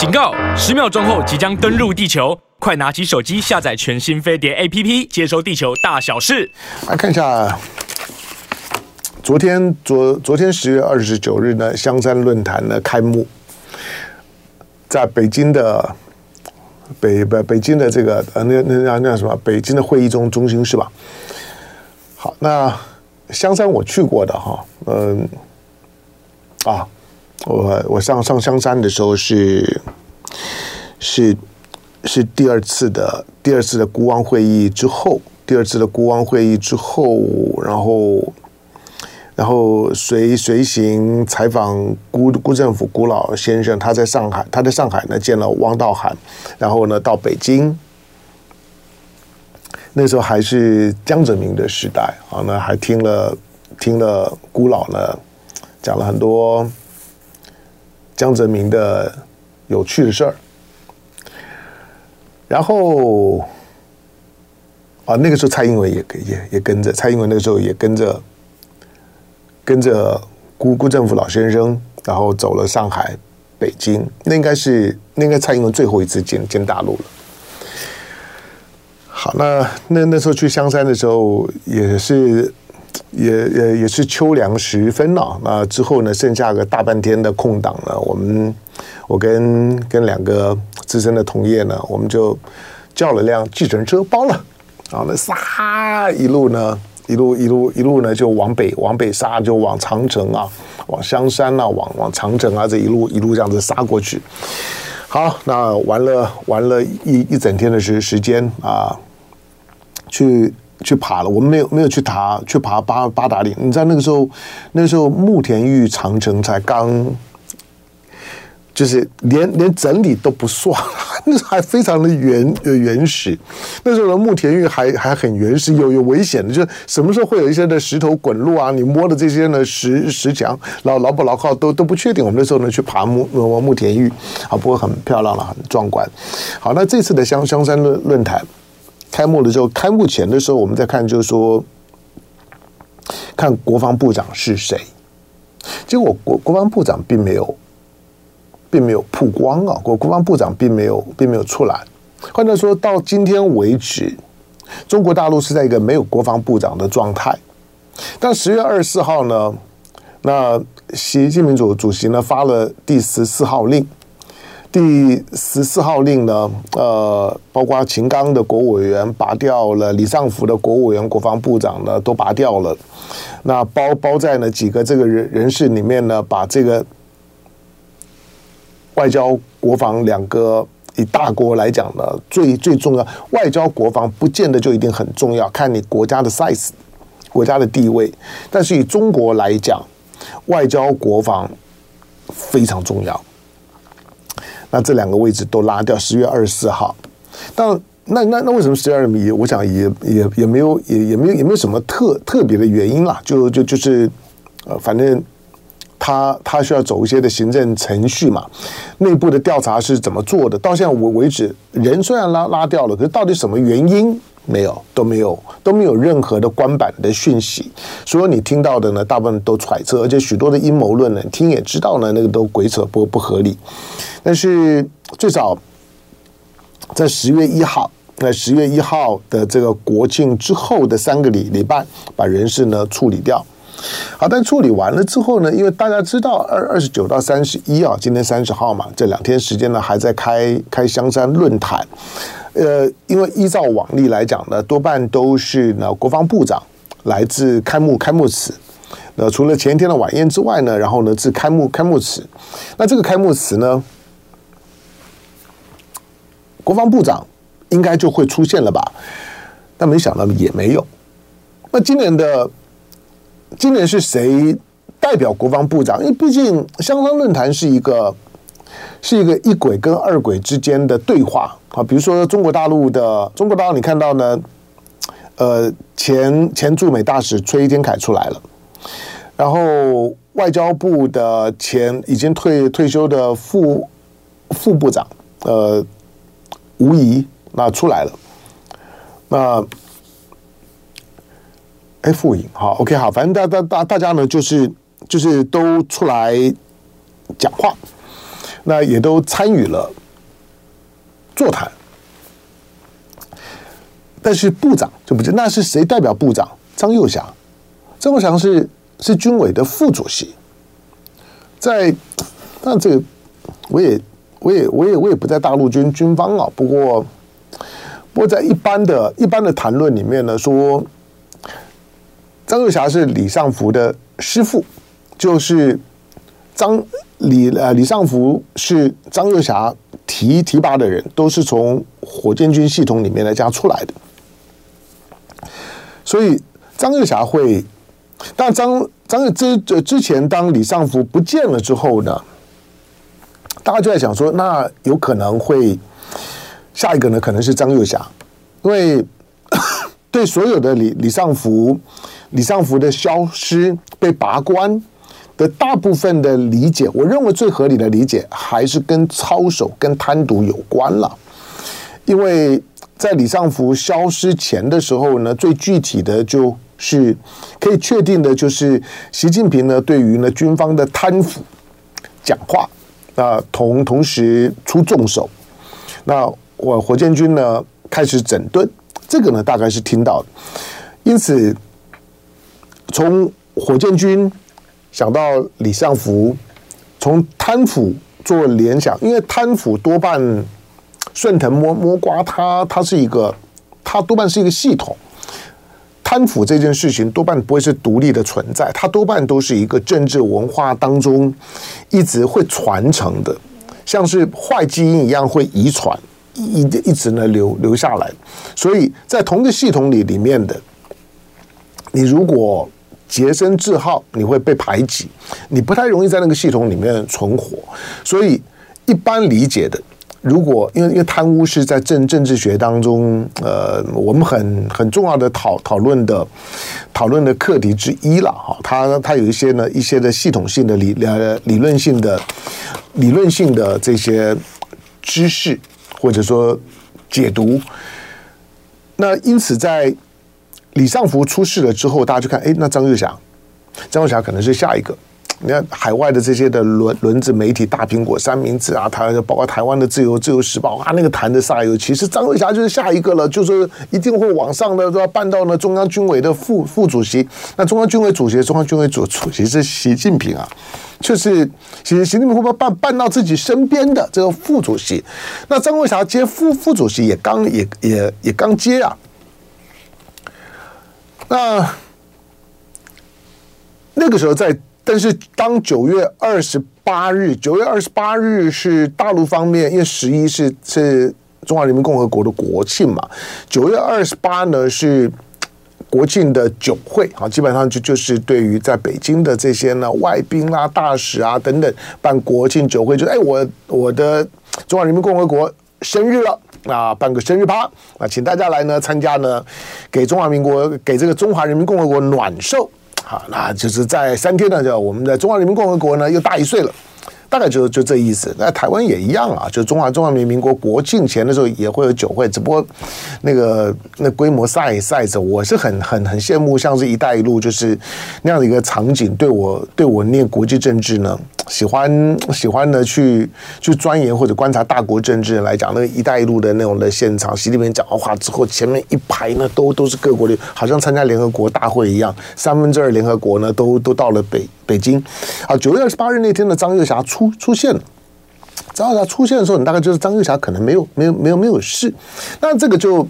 警告！十秒钟后即将登陆地球，快拿起手机下载全新飞碟 APP，接收地球大小事。来看一下，昨天昨昨天十月二十九日呢，香山论坛呢开幕，在北京的北北北京的这个呃那那那那什么北京的会议中中心是吧？好，那香山我去过的哈，嗯，啊。我我上上香山的时候是是是第二次的第二次的孤王会议之后，第二次的孤王会议之后，然后然后随随行采访辜辜政府辜老先生，他在上海，他在上海呢见了汪道涵，然后呢到北京，那时候还是江泽民的时代啊，那还听了听了孤老呢讲了很多。江泽民的有趣的事儿，然后啊，那个时候蔡英文也也也跟着，蔡英文那时候也跟着跟着辜辜振甫老先生，然后走了上海、北京，那应该是那应该蔡英文最后一次见见大陆了。好，那那那时候去香山的时候也是。也也也是秋凉时分了，那之后呢，剩下个大半天的空档呢，我们我跟跟两个资深的同业呢，我们就叫了辆计程车包了，然后呢，杀一路呢，一路一路一路呢，就往北往北杀，就往长城啊，往香山啊，往往长城啊，这一路一路这样子杀过去。好，那玩了玩了一一整天的时时间啊，去。去爬了，我们没有没有去爬，去爬八八达岭。你知道那个时候，那个时候慕田峪长城才刚，就是连连整理都不算，那还非常的原原始。那时候的慕田峪还还很原始，有有危险的，就是什么时候会有一些的石头滚落啊？你摸的这些呢石石墙牢牢不牢靠都都不确定。我们那时候呢去爬慕慕田峪，啊，不过很漂亮了，很壮观。好，那这次的香香山论论坛。开幕的时候，开幕前的时候，我们在看，就是说，看国防部长是谁。结果国国防部长并没有，并没有曝光啊，国国防部长并没有，并没有出来。换句话说，到今天为止，中国大陆是在一个没有国防部长的状态。但十月二十四号呢，那习近平主主席呢发了第十四号令。第十四号令呢，呃，包括秦刚的国务委员拔掉了，李尚福的国务委员、国防部长呢都拔掉了。那包包在呢几个这个人人士里面呢，把这个外交、国防两个以大国来讲呢，最最重要，外交、国防不见得就一定很重要，看你国家的 size、国家的地位。但是以中国来讲，外交、国防非常重要。那这两个位置都拉掉，十月二十四号。但那那那为什么十二米？我想也也也没有也也没有也没有什么特特别的原因啦。就就就是呃，反正他他需要走一些的行政程序嘛。内部的调查是怎么做的？到现在为为止，人虽然拉拉掉了，可是到底什么原因？没有，都没有，都没有任何的官版的讯息。所以你听到的呢，大部分都揣测，而且许多的阴谋论呢，听也知道呢，那个都鬼扯不不合理。但是最早在十月一号，在十月一号的这个国庆之后的三个礼礼拜，把人事呢处理掉。好，但处理完了之后呢，因为大家知道二二十九到三十一啊，今天三十号嘛，这两天时间呢还在开开香山论坛。呃，因为依照往例来讲呢，多半都是呢国防部长来自开幕开幕词。那除了前一天的晚宴之外呢，然后呢自开幕开幕词。那这个开幕词呢，国防部长应该就会出现了吧？但没想到也没有。那今年的今年是谁代表国防部长？因为毕竟香山论坛是一个。是一个一轨跟二轨之间的对话。啊，比如说中国大陆的中国大陆，你看到呢，呃，前前驻美大使崔天凯出来了，然后外交部的前已经退退休的副副部长呃吴仪那出来了，那哎傅颖好 OK 好，反正大大大大家呢就是就是都出来讲话。那也都参与了座谈。但是部长就不知那是谁代表部长？张又侠，张又侠是是军委的副主席，在那这个我也我也我也我也不在大陆军军方啊，不过不过在一般的一般的谈论里面呢，说张又侠是李尚福的师傅，就是张李呃李尚福是张又侠提提拔的人，都是从火箭军系统里面来这样出来的。所以张又侠会，但张张之之之前当李尚福不见了之后呢，大家就在想说，那有可能会下一个呢，可能是张又侠，因为 对所有的李李尚福李尚福的消失被拔关的大部分的理解，我认为最合理的理解还是跟操守跟贪渎有关了，因为。在李尚福消失前的时候呢，最具体的就是可以确定的，就是习近平呢对于呢军方的贪腐讲话啊，同同时出重手，那我火箭军呢开始整顿，这个呢大概是听到的，因此从火箭军想到李尚福，从贪腐做联想，因为贪腐多半。顺藤摸摸瓜，它它是一个，它多半是一个系统。贪腐这件事情多半不会是独立的存在，它多半都是一个政治文化当中一直会传承的，像是坏基因一样会遗传，一一直呢留留下来。所以在同一个系统里里面的，你如果洁身自好，你会被排挤，你不太容易在那个系统里面存活。所以一般理解的。如果因为因为贪污是在政政治学当中，呃，我们很很重要的讨讨论的讨论的课题之一了哈。它它有一些呢一些的系统性的理呃理论性的理论性的这些知识或者说解读。那因此在李尚福出事了之后，大家就看，哎，那张又侠，张又侠可能是下一个。你看海外的这些的轮轮子媒体，大苹果、三明治啊，台包括台湾的自由自由时报啊，那个谈的煞有其事，张又侠就是下一个了，就是一定会往上的，都要办到呢中央军委的副副主席。那中央军委主席，中央军委主主席是习近平啊，就是习习近平会不会办办到自己身边的这个副主席？那张又侠接副副主席也刚也也也刚接啊，那那个时候在。但是，当九月二十八日，九月二十八日是大陆方面，因为十一是是中华人民共和国的国庆嘛。九月二十八呢是国庆的酒会啊，基本上就就是对于在北京的这些呢外宾啊、大使啊等等办国庆酒会，就哎我我的中华人民共和国生日了啊，办个生日趴啊，请大家来呢参加呢，给中华民国给这个中华人民共和国暖寿。啊，那就是在三天呢，就我们的中华人民共和国呢又大一岁了。大概就就这意思，那台湾也一样啊，就中华中华民民国国庆前的时候也会有酒会，只不过那个那规模 size size，我是很很很羡慕，像是一带一路就是那样的一个场景，对我对我念国际政治呢，喜欢喜欢的去去钻研或者观察大国政治来讲，那个一带一路的那种的现场，习近平讲完话之后，前面一排呢都都是各国的，好像参加联合国大会一样，三分之二联合国呢都都到了北北京。啊，九月二十八日那天的张又侠出。出现了，张又侠出现的时候，你大概就是张又侠可能没有没有没有没有事，那这个就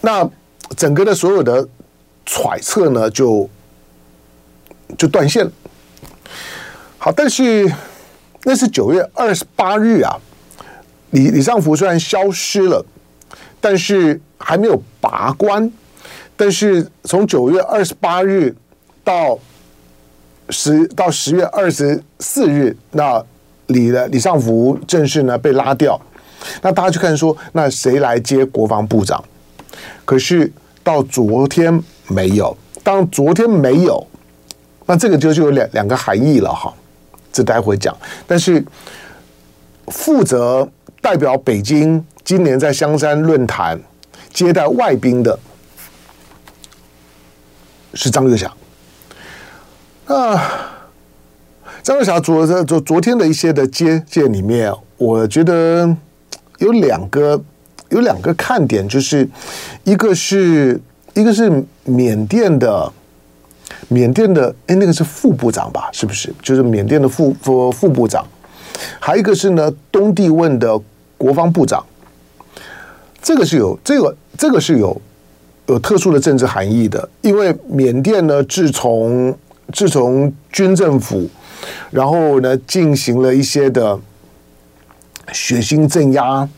那整个的所有的揣测呢，就就断线了。好，但是那是九月二十八日啊，李李尚福虽然消失了，但是还没有拔关，但是从九月二十八日到。十到十月二十四日，那李的李尚福正式呢被拉掉，那大家就看说，那谁来接国防部长？可是到昨天没有，当昨天没有，那这个就就有两两个含义了哈，这待会讲。但是负责代表北京今年在香山论坛接待外宾的是张又侠。啊，张若霞昨昨昨天的一些的接见里面，我觉得有两个有两个看点，就是一个是一个是缅甸的缅甸的哎，那个是副部长吧？是不是？就是缅甸的副副副部长，还有一个是呢东帝汶的国防部长。这个是有这个这个是有有特殊的政治含义的，因为缅甸呢，自从自从军政府。然后呢，进行了一些的血腥镇压，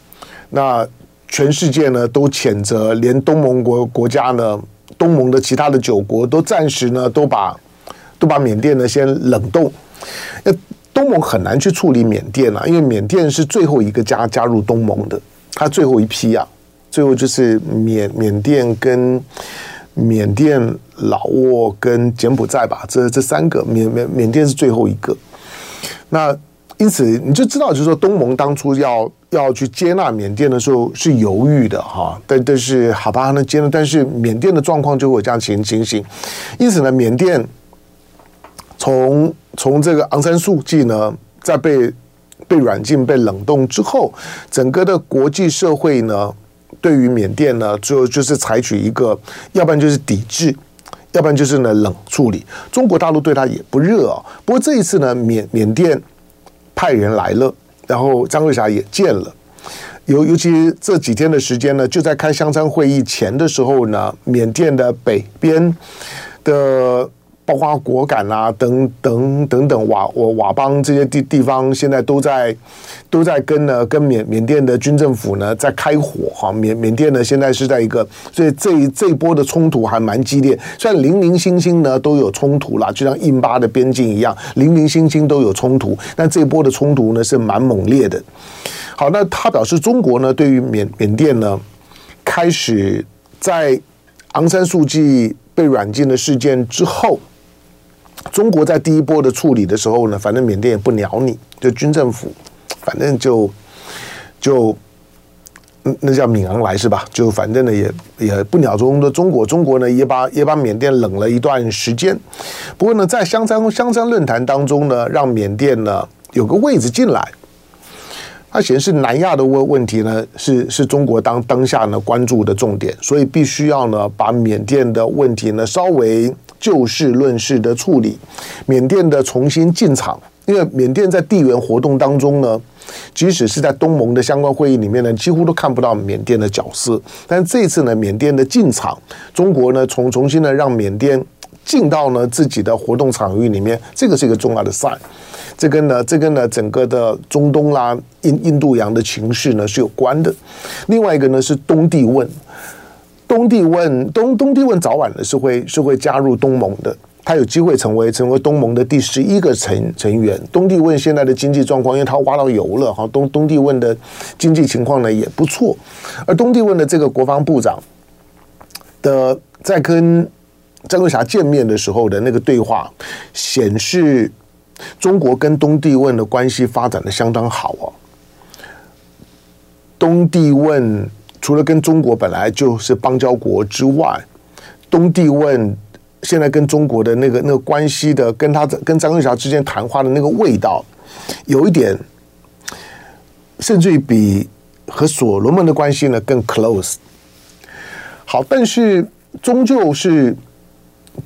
那全世界呢都谴责，连东盟国国家呢，东盟的其他的九国都暂时呢都把都把缅甸呢先冷冻。那东盟很难去处理缅甸啊，因为缅甸是最后一个加加入东盟的，它最后一批啊，最后就是缅缅甸跟。缅甸、老挝跟柬埔寨吧，这这三个，缅缅缅甸是最后一个。那因此你就知道，就是说东盟当初要要去接纳缅甸的时候是犹豫的哈，但但是好吧，那接纳，但是缅甸的状况就会有这样情情形。因此呢，缅甸从从这个昂山素季呢，在被被软禁、被冷冻之后，整个的国际社会呢。对于缅甸呢，就就是采取一个，要不然就是抵制，要不然就是呢冷处理。中国大陆对他也不热啊。不过这一次呢，缅缅甸派人来了，然后张瑞霞也见了。尤尤其这几天的时间呢，就在开香山会议前的时候呢，缅甸的北边的。包括果敢啊，等等等等，佤我佤邦这些地地方，现在都在都在跟呢，跟缅缅甸的军政府呢在开火哈。缅缅甸呢现在是在一个，所以这这一波的冲突还蛮激烈。虽然零零星星呢都有冲突啦，就像印巴的边境一样，零零星星都有冲突，但这一波的冲突呢是蛮猛烈的。好，那他表示中国呢对于缅缅甸呢开始在昂山素季被软禁的事件之后。中国在第一波的处理的时候呢，反正缅甸也不鸟你，就军政府，反正就就那叫敏昂莱是吧？就反正呢也也不鸟中的中国，中国呢也把也把缅甸冷了一段时间。不过呢，在香山香山论坛当中呢，让缅甸呢有个位置进来。它显示南亚的问问题呢，是是中国当当下呢关注的重点，所以必须要呢把缅甸的问题呢稍微。就事论事的处理，缅甸的重新进场，因为缅甸在地缘活动当中呢，即使是在东盟的相关会议里面呢，几乎都看不到缅甸的角色。但这次呢，缅甸的进场，中国呢重重新的让缅甸进到呢自己的活动场域里面，这个是一个重要的 sign。这跟呢，这跟呢整个的中东啦、印印度洋的情势呢是有关的。另外一个呢是东帝汶。东帝汶，东东帝汶早晚呢是会是会加入东盟的，他有机会成为成为东盟的第十一个成成员。东帝汶现在的经济状况，因为他挖到油了哈，东东帝汶的经济情况呢也不错。而东帝汶的这个国防部长的在跟张若霞见面的时候的那个对话，显示中国跟东帝汶的关系发展的相当好哦。东帝汶。除了跟中国本来就是邦交国之外，东帝汶现在跟中国的那个那个关系的，跟他跟张玉霞之间谈话的那个味道，有一点，甚至于比和所罗门的关系呢更 close。好，但是终究是，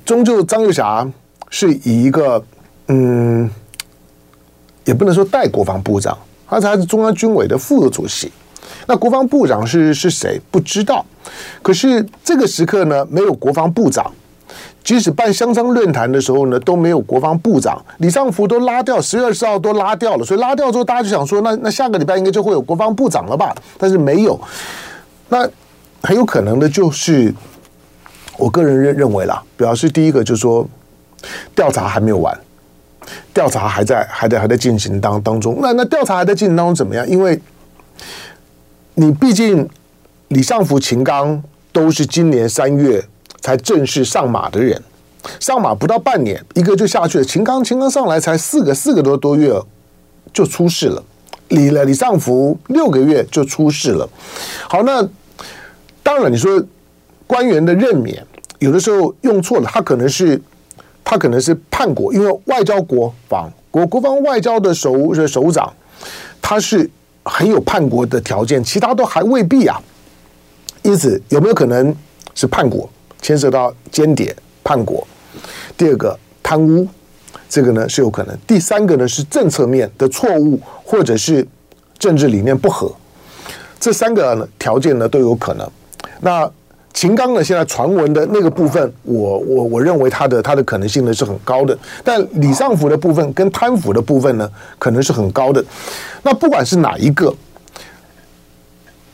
终究张玉霞是以一个嗯，也不能说代国防部长，他才是中央军委的副主席。那国防部长是是谁？不知道。可是这个时刻呢，没有国防部长。即使办香山论坛的时候呢，都没有国防部长。李尚福都拉掉，十月二十号都拉掉了。所以拉掉之后，大家就想说，那那下个礼拜应该就会有国防部长了吧？但是没有。那很有可能的就是，我个人认认为啦，表示第一个就是说，调查还没有完，调查还在还在还在进行当当中。那那调查还在进行当中怎么样？因为你毕竟，李尚福、秦刚都是今年三月才正式上马的人，上马不到半年，一个就下去了。秦刚，秦刚上来才四个四个多多月就出事了，李了李尚福六个月就出事了。好，那当然你说官员的任免有的时候用错了，他可能是他可能是叛国，因为外交国防。国国防外交的首首长，他是很有叛国的条件，其他都还未必啊。因此，有没有可能是叛国，牵涉到间谍叛国？第二个贪污，这个呢是有可能。第三个呢是政策面的错误，或者是政治理念不合。这三个呢条件呢都有可能。那秦刚呢现在传闻的那个部分，我我我认为他的他的可能性呢是很高的。但李尚福的部分跟贪腐的部分呢，可能是很高的。那不管是哪一个，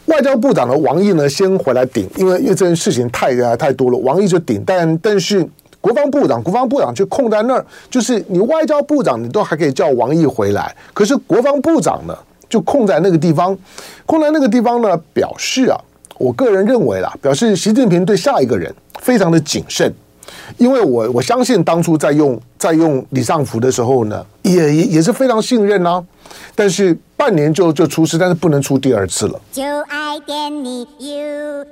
外交部长的王毅呢先回来顶，因为因为这件事情太太多了，王毅就顶。但但是国防部长国防部长就空在那儿，就是你外交部长你都还可以叫王毅回来，可是国防部长呢就空在那个地方，空在那个地方呢表示啊。我个人认为啦表示习近平对下一个人非常的谨慎。因为我我相信当初在用在用李尚福的时候呢也也是非常信任啊。但是半年就就出事但是不能出第二次了。就爱你 ufo